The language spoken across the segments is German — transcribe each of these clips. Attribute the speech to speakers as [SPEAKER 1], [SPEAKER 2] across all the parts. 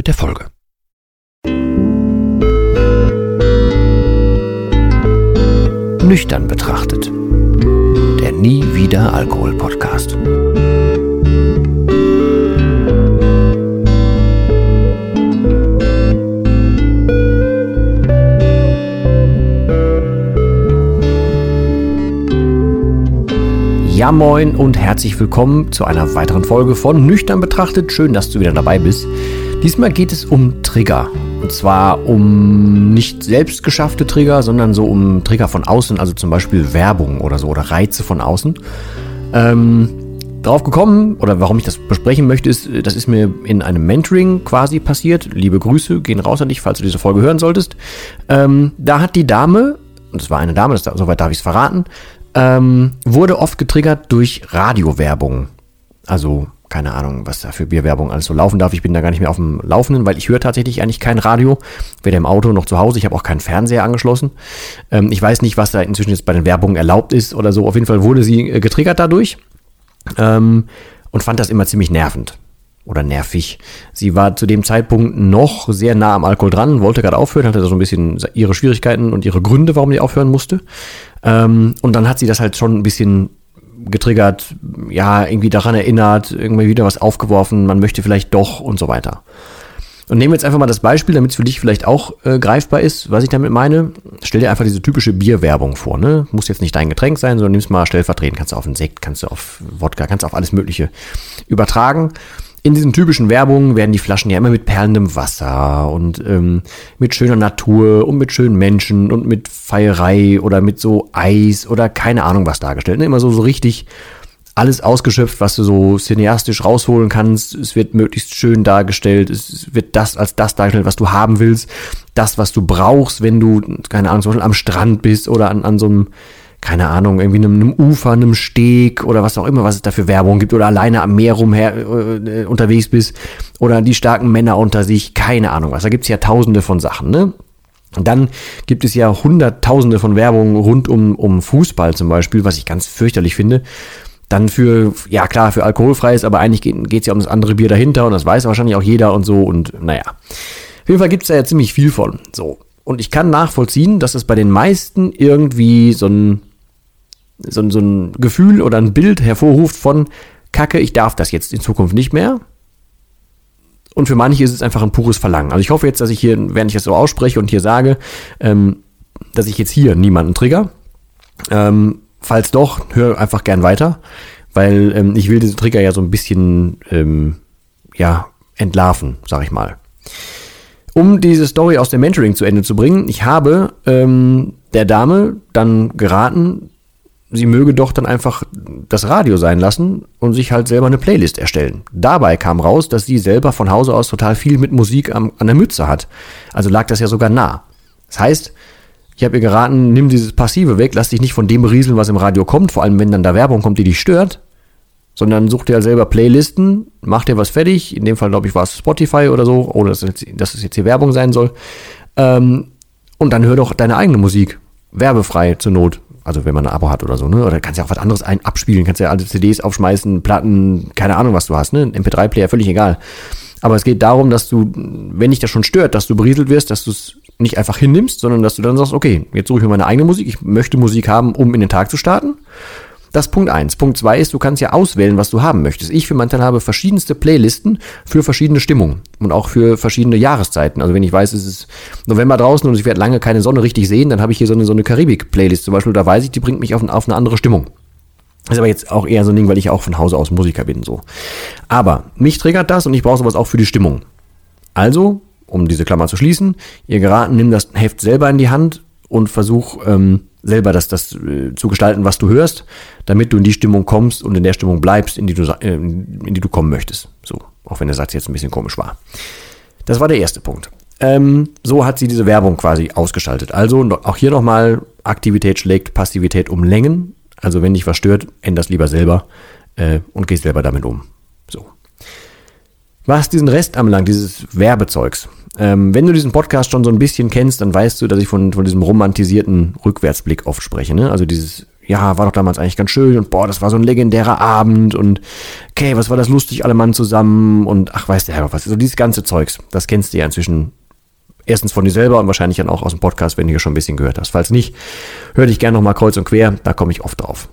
[SPEAKER 1] mit der Folge. Nüchtern betrachtet. Der Nie wieder Alkohol Podcast. Ja moin und herzlich willkommen zu einer weiteren Folge von Nüchtern betrachtet. Schön, dass du wieder dabei bist. Diesmal geht es um Trigger. Und zwar um nicht selbst geschaffte Trigger, sondern so um Trigger von außen, also zum Beispiel Werbung oder so oder Reize von außen. Ähm, drauf gekommen oder warum ich das besprechen möchte, ist, das ist mir in einem Mentoring quasi passiert. Liebe Grüße gehen raus an dich, falls du diese Folge hören solltest. Ähm, da hat die Dame, und das war eine Dame, das, soweit darf ich es verraten, ähm, wurde oft getriggert durch Radiowerbung. Also keine Ahnung, was da für Bierwerbung alles so laufen darf. Ich bin da gar nicht mehr auf dem Laufenden, weil ich höre tatsächlich eigentlich kein Radio, weder im Auto noch zu Hause. Ich habe auch keinen Fernseher angeschlossen. Ähm, ich weiß nicht, was da inzwischen jetzt bei den Werbungen erlaubt ist oder so. Auf jeden Fall wurde sie äh, getriggert dadurch ähm, und fand das immer ziemlich nervend oder nervig. Sie war zu dem Zeitpunkt noch sehr nah am Alkohol dran, wollte gerade aufhören, hatte da so ein bisschen ihre Schwierigkeiten und ihre Gründe, warum sie aufhören musste. Ähm, und dann hat sie das halt schon ein bisschen getriggert, ja, irgendwie daran erinnert, irgendwie wieder was aufgeworfen, man möchte vielleicht doch und so weiter. Und nehmen wir jetzt einfach mal das Beispiel, damit es für dich vielleicht auch äh, greifbar ist, was ich damit meine. Stell dir einfach diese typische Bierwerbung vor, ne? Muss jetzt nicht dein Getränk sein, sondern nimm's mal stellvertretend. Kannst du auf einen Sekt, kannst du auf Wodka, kannst du auf alles Mögliche übertragen in diesen typischen Werbungen werden die Flaschen ja immer mit perlendem Wasser und ähm, mit schöner Natur und mit schönen Menschen und mit Feierei oder mit so Eis oder keine Ahnung was dargestellt. Ne? Immer so, so richtig alles ausgeschöpft, was du so cineastisch rausholen kannst. Es wird möglichst schön dargestellt. Es wird das als das dargestellt, was du haben willst. Das, was du brauchst, wenn du, keine Ahnung, zum Beispiel am Strand bist oder an, an so einem keine Ahnung, irgendwie einem, einem Ufer, einem Steg oder was auch immer, was es da für Werbung gibt oder alleine am Meer rumher äh, unterwegs bist oder die starken Männer unter sich, keine Ahnung was. Da gibt's ja tausende von Sachen, ne? Und dann gibt es ja hunderttausende von Werbungen rund um, um Fußball zum Beispiel, was ich ganz fürchterlich finde. Dann für, ja klar, für alkoholfreies, aber eigentlich geht es ja um das andere Bier dahinter und das weiß wahrscheinlich auch jeder und so und naja. Auf jeden Fall gibt's da ja ziemlich viel von. So. Und ich kann nachvollziehen, dass es bei den meisten irgendwie so ein so, so ein Gefühl oder ein Bild hervorruft von Kacke, ich darf das jetzt in Zukunft nicht mehr. Und für manche ist es einfach ein pures Verlangen. Also ich hoffe jetzt, dass ich hier, während ich das so ausspreche und hier sage, ähm, dass ich jetzt hier niemanden trigger. Ähm, falls doch, hör einfach gern weiter, weil ähm, ich will diese Trigger ja so ein bisschen ähm, ja entlarven, sag ich mal. Um diese Story aus dem Mentoring zu Ende zu bringen, ich habe ähm, der Dame dann geraten, sie möge doch dann einfach das Radio sein lassen und sich halt selber eine Playlist erstellen. Dabei kam raus, dass sie selber von Hause aus total viel mit Musik am, an der Mütze hat. Also lag das ja sogar nah. Das heißt, ich habe ihr geraten, nimm dieses Passive weg, lass dich nicht von dem berieseln, was im Radio kommt, vor allem wenn dann da Werbung kommt, die dich stört, sondern such dir halt selber Playlisten, mach dir was fertig, in dem Fall glaube ich war es Spotify oder so, oder dass, dass es jetzt hier Werbung sein soll, ähm, und dann hör doch deine eigene Musik, werbefrei zur Not, also wenn man ein Abo hat oder so, ne? Oder kannst ja auch was anderes ein abspielen, kannst ja alle CDs aufschmeißen, Platten, keine Ahnung, was du hast, ne? MP3-Player, völlig egal. Aber es geht darum, dass du, wenn dich das schon stört, dass du berieselt wirst, dass du es nicht einfach hinnimmst, sondern dass du dann sagst, okay, jetzt suche ich mir meine eigene Musik, ich möchte Musik haben, um in den Tag zu starten. Das Punkt eins. Punkt zwei ist, du kannst ja auswählen, was du haben möchtest. Ich für meinen Teil habe verschiedenste Playlisten für verschiedene Stimmungen und auch für verschiedene Jahreszeiten. Also wenn ich weiß, es ist November draußen und ich werde lange keine Sonne richtig sehen, dann habe ich hier so eine, so eine Karibik-Playlist zum Beispiel. Da weiß ich, die bringt mich auf, auf eine andere Stimmung. ist aber jetzt auch eher so ein Ding, weil ich auch von Hause aus Musiker bin, so. Aber mich triggert das und ich brauche sowas auch für die Stimmung. Also, um diese Klammer zu schließen, ihr geraten, nimm das Heft selber in die Hand und versuch, ähm, selber das, das äh, zu gestalten, was du hörst, damit du in die Stimmung kommst und in der Stimmung bleibst, in die du, äh, in die du kommen möchtest. So, auch wenn der Satz jetzt ein bisschen komisch war. Das war der erste Punkt. Ähm, so hat sie diese Werbung quasi ausgeschaltet. Also auch hier nochmal, Aktivität schlägt Passivität um Längen. Also wenn dich was stört, änderst lieber selber äh, und gehst selber damit um. So. Was diesen Rest anbelangt, dieses Werbezeugs. Ähm, wenn du diesen Podcast schon so ein bisschen kennst, dann weißt du, dass ich von, von diesem romantisierten Rückwärtsblick oft spreche. Ne? Also dieses, ja, war doch damals eigentlich ganz schön und boah, das war so ein legendärer Abend und okay, was war das lustig, alle Mann zusammen und ach, weißt du, ja, was, so dieses ganze Zeugs, das kennst du ja inzwischen erstens von dir selber und wahrscheinlich dann auch aus dem Podcast, wenn du hier schon ein bisschen gehört hast. Falls nicht, hör dich gerne nochmal kreuz und quer, da komme ich oft drauf.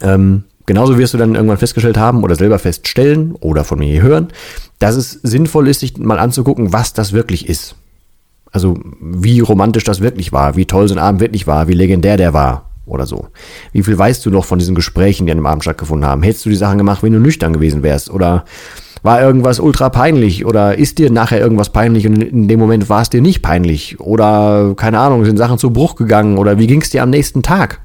[SPEAKER 1] Ähm, genauso wirst du dann irgendwann festgestellt haben oder selber feststellen oder von mir hören, dass es sinnvoll ist, sich mal anzugucken, was das wirklich ist. Also wie romantisch das wirklich war, wie toll so ein Abend wirklich war, wie legendär der war oder so. Wie viel weißt du noch von diesen Gesprächen, die an dem Abend stattgefunden haben? Hättest du die Sachen gemacht, wenn du nüchtern gewesen wärst? Oder war irgendwas ultra peinlich oder ist dir nachher irgendwas peinlich und in dem Moment war es dir nicht peinlich oder keine Ahnung, sind Sachen zu Bruch gegangen oder wie ging es dir am nächsten Tag?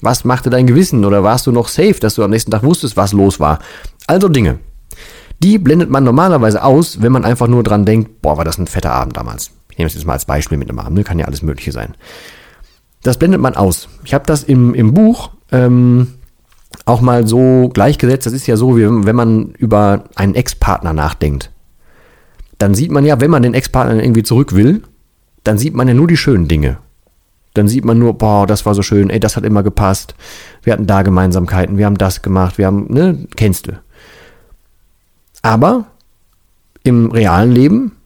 [SPEAKER 1] Was machte dein Gewissen oder warst du noch safe, dass du am nächsten Tag wusstest, was los war? Also Dinge. Die blendet man normalerweise aus, wenn man einfach nur dran denkt, boah, war das ein fetter Abend damals. Ich nehme es jetzt mal als Beispiel mit einem Abend, ne? kann ja alles Mögliche sein. Das blendet man aus. Ich habe das im, im Buch ähm, auch mal so gleichgesetzt. Das ist ja so, wie wenn man über einen Ex-Partner nachdenkt. Dann sieht man ja, wenn man den Ex-Partner irgendwie zurück will, dann sieht man ja nur die schönen Dinge. Dann sieht man nur, boah, das war so schön, ey, das hat immer gepasst. Wir hatten da Gemeinsamkeiten, wir haben das gemacht, wir haben, ne, kennst du. Aber im realen Leben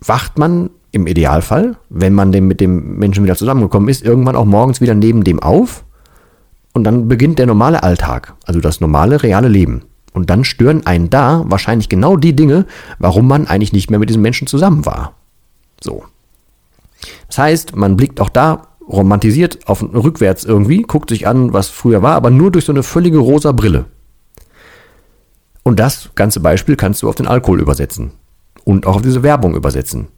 [SPEAKER 1] wacht man im Idealfall, wenn man dem mit dem Menschen wieder zusammengekommen ist, irgendwann auch morgens wieder neben dem auf und dann beginnt der normale Alltag, also das normale, reale Leben. Und dann stören einen da wahrscheinlich genau die Dinge, warum man eigentlich nicht mehr mit diesem Menschen zusammen war. So. Das heißt, man blickt auch da romantisiert auf rückwärts irgendwie, guckt sich an, was früher war, aber nur durch so eine völlige rosa Brille. Und das ganze Beispiel kannst du auf den Alkohol übersetzen. Und auch auf diese Werbung übersetzen.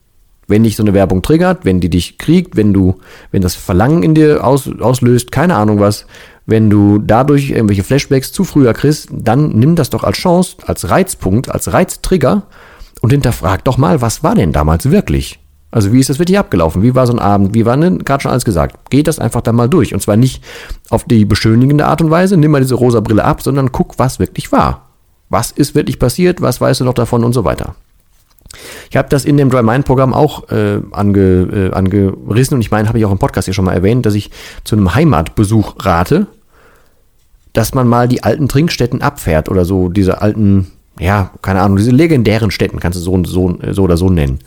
[SPEAKER 1] Wenn dich so eine Werbung triggert, wenn die dich kriegt, wenn du, wenn das Verlangen in dir aus, auslöst, keine Ahnung was, wenn du dadurch irgendwelche Flashbacks zu früher kriegst, dann nimm das doch als Chance, als Reizpunkt, als Reiztrigger und hinterfrag doch mal, was war denn damals wirklich? Also wie ist das wirklich abgelaufen? Wie war so ein Abend? Wie war denn gerade schon alles gesagt? Geht das einfach dann mal durch. Und zwar nicht auf die beschönigende Art und Weise, nimm mal diese rosa Brille ab, sondern guck, was wirklich war. Was ist wirklich passiert? Was weißt du noch davon und so weiter. Ich habe das in dem Dry Mind Programm auch äh, ange, äh, angerissen und ich meine, habe ich auch im Podcast hier schon mal erwähnt, dass ich zu einem Heimatbesuch rate dass man mal die alten Trinkstätten abfährt oder so, diese alten, ja, keine Ahnung, diese legendären Städten kannst du so, so, so oder so nennen.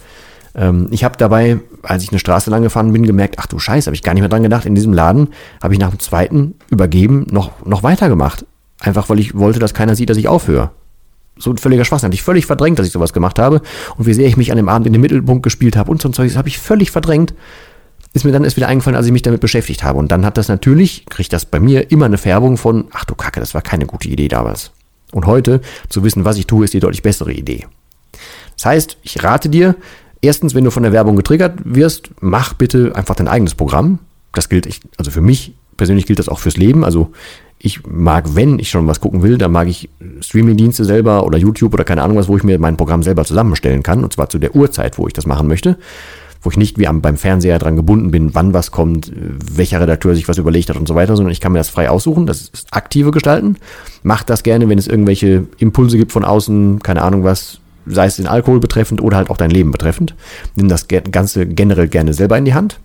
[SPEAKER 1] Ähm, ich habe dabei, als ich eine Straße lang gefahren bin, gemerkt, ach du Scheiße, habe ich gar nicht mehr dran gedacht. In diesem Laden habe ich nach dem zweiten Übergeben noch, noch weitergemacht. Einfach weil ich wollte, dass keiner sieht, dass ich aufhöre. So ein völliger Schwachsinn. Hatte ich völlig verdrängt, dass ich sowas gemacht habe. Und wie sehr ich mich an dem Abend in den Mittelpunkt gespielt habe und so ein Zeug, das habe ich völlig verdrängt ist mir dann erst wieder eingefallen, als ich mich damit beschäftigt habe. Und dann hat das natürlich, kriegt das bei mir immer eine Färbung von, ach du Kacke, das war keine gute Idee damals. Und heute zu wissen, was ich tue, ist die deutlich bessere Idee. Das heißt, ich rate dir, erstens, wenn du von der Werbung getriggert wirst, mach bitte einfach dein eigenes Programm. Das gilt, ich, also für mich persönlich gilt das auch fürs Leben. Also ich mag, wenn ich schon was gucken will, dann mag ich Streamingdienste selber oder YouTube oder keine Ahnung was, wo ich mir mein Programm selber zusammenstellen kann. Und zwar zu der Uhrzeit, wo ich das machen möchte wo ich nicht wie am, beim Fernseher dran gebunden bin, wann was kommt, welcher Redakteur sich was überlegt hat und so weiter, sondern ich kann mir das frei aussuchen. Das ist aktive Gestalten. Macht das gerne, wenn es irgendwelche Impulse gibt von außen, keine Ahnung was, sei es den Alkohol betreffend oder halt auch dein Leben betreffend. Nimm das Ganze generell gerne selber in die Hand.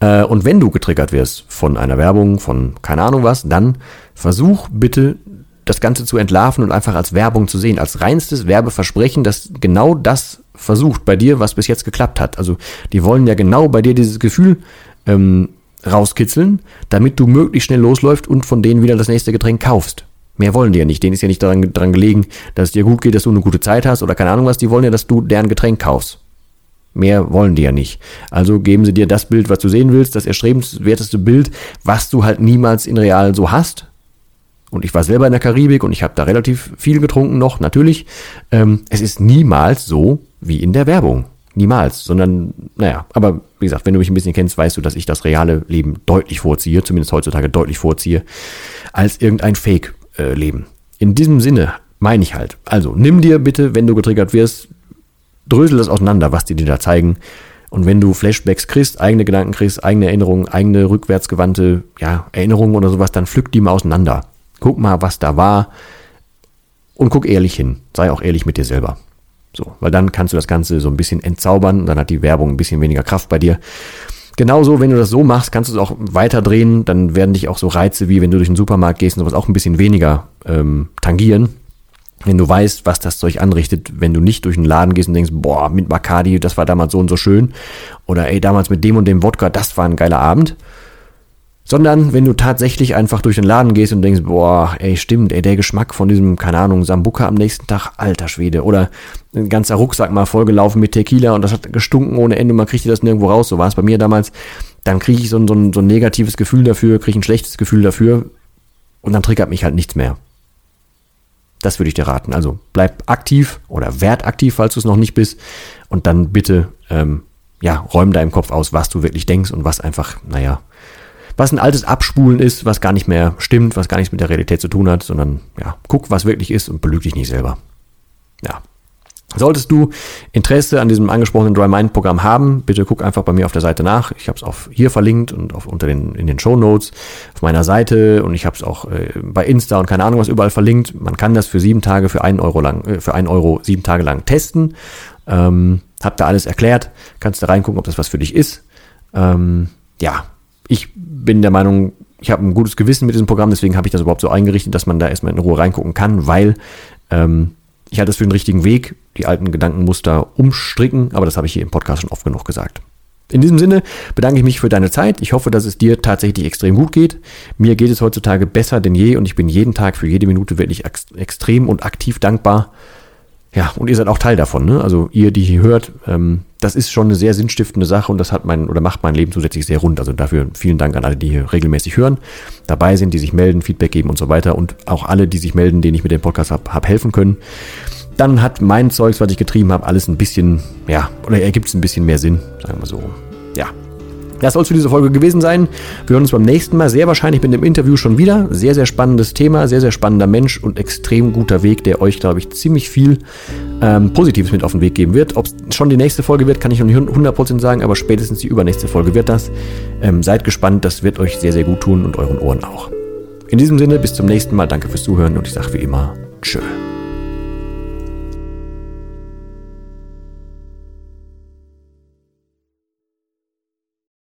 [SPEAKER 1] Äh, und wenn du getriggert wirst von einer Werbung, von keine Ahnung was, dann versuch bitte das Ganze zu entlarven und einfach als Werbung zu sehen, als reinstes Werbeversprechen, dass genau das versucht bei dir, was bis jetzt geklappt hat. Also die wollen ja genau bei dir dieses Gefühl ähm, rauskitzeln, damit du möglichst schnell losläufst und von denen wieder das nächste Getränk kaufst. Mehr wollen die ja nicht. Denen ist ja nicht daran, daran gelegen, dass es dir gut geht, dass du eine gute Zeit hast oder keine Ahnung was. Die wollen ja, dass du deren Getränk kaufst. Mehr wollen die ja nicht. Also geben sie dir das Bild, was du sehen willst, das erstrebenswerteste Bild, was du halt niemals in real so hast, und ich war selber in der Karibik und ich habe da relativ viel getrunken noch, natürlich. Ähm, es ist niemals so wie in der Werbung. Niemals, sondern, naja, aber wie gesagt, wenn du mich ein bisschen kennst, weißt du, dass ich das reale Leben deutlich vorziehe, zumindest heutzutage deutlich vorziehe, als irgendein Fake-Leben. In diesem Sinne meine ich halt, also nimm dir bitte, wenn du getriggert wirst, drösel das auseinander, was die dir da zeigen. Und wenn du Flashbacks kriegst, eigene Gedanken kriegst, eigene Erinnerungen, eigene rückwärtsgewandte ja, Erinnerungen oder sowas, dann pflück die mal auseinander. Guck mal, was da war und guck ehrlich hin. Sei auch ehrlich mit dir selber. So, weil dann kannst du das Ganze so ein bisschen entzaubern, dann hat die Werbung ein bisschen weniger Kraft bei dir. Genauso, wenn du das so machst, kannst du es auch weiter drehen, dann werden dich auch so Reize wie wenn du durch den Supermarkt gehst und sowas auch ein bisschen weniger ähm, tangieren. Wenn du weißt, was das Zeug anrichtet, wenn du nicht durch den Laden gehst und denkst, boah, mit Bacardi, das war damals so und so schön. Oder ey, damals mit dem und dem Wodka, das war ein geiler Abend sondern wenn du tatsächlich einfach durch den Laden gehst und denkst, boah, ey, stimmt, ey, der Geschmack von diesem, keine Ahnung, Sambuka am nächsten Tag, alter Schwede. Oder ein ganzer Rucksack mal vollgelaufen mit Tequila und das hat gestunken ohne Ende, man kriegt das nirgendwo raus, so war es bei mir damals. Dann kriege ich so ein, so, ein, so ein negatives Gefühl dafür, kriege ein schlechtes Gefühl dafür und dann triggert mich halt nichts mehr. Das würde ich dir raten. Also bleib aktiv oder werd aktiv, falls du es noch nicht bist. Und dann bitte, ähm, ja, räum deinem Kopf aus, was du wirklich denkst und was einfach, naja, was ein altes Abspulen ist, was gar nicht mehr stimmt, was gar nichts mit der Realität zu tun hat, sondern ja, guck, was wirklich ist und belüg dich nicht selber. Ja. Solltest du Interesse an diesem angesprochenen Dry Mind Programm haben, bitte guck einfach bei mir auf der Seite nach. Ich habe es auf hier verlinkt und auf, unter den in den Show Notes auf meiner Seite und ich habe es auch äh, bei Insta und keine Ahnung was überall verlinkt. Man kann das für sieben Tage für einen Euro lang äh, für einen Euro sieben Tage lang testen. Ähm, hab da alles erklärt, kannst da reingucken, ob das was für dich ist. Ähm, ja, ich bin der Meinung, ich habe ein gutes Gewissen mit diesem Programm, deswegen habe ich das überhaupt so eingerichtet, dass man da erstmal in Ruhe reingucken kann, weil ähm, ich halte es für den richtigen Weg, die alten Gedankenmuster umstricken, aber das habe ich hier im Podcast schon oft genug gesagt. In diesem Sinne bedanke ich mich für deine Zeit. Ich hoffe, dass es dir tatsächlich extrem gut geht. Mir geht es heutzutage besser denn je und ich bin jeden Tag für jede Minute wirklich ex extrem und aktiv dankbar. Ja, und ihr seid auch Teil davon, ne? Also ihr, die hier hört, ähm, das ist schon eine sehr sinnstiftende Sache und das hat mein oder macht mein Leben zusätzlich sehr rund. Also dafür vielen Dank an alle, die hier regelmäßig hören, dabei sind, die sich melden, Feedback geben und so weiter und auch alle, die sich melden, denen ich mit dem Podcast habe hab helfen können. Dann hat mein Zeugs, was ich getrieben habe, alles ein bisschen, ja, oder ergibt es ein bisschen mehr Sinn, sagen wir so. Ja, das soll es für diese Folge gewesen sein. Wir hören uns beim nächsten Mal sehr wahrscheinlich mit dem Interview schon wieder. Sehr, sehr spannendes Thema, sehr, sehr spannender Mensch und extrem guter Weg, der euch, glaube ich, ziemlich viel ähm, Positives mit auf den Weg geben wird. Ob es schon die nächste Folge wird, kann ich noch nicht 100% sagen, aber spätestens die übernächste Folge wird das. Ähm, seid gespannt, das wird euch sehr, sehr gut tun und euren Ohren auch. In diesem Sinne, bis zum nächsten Mal. Danke fürs Zuhören und ich sage wie immer, tschö.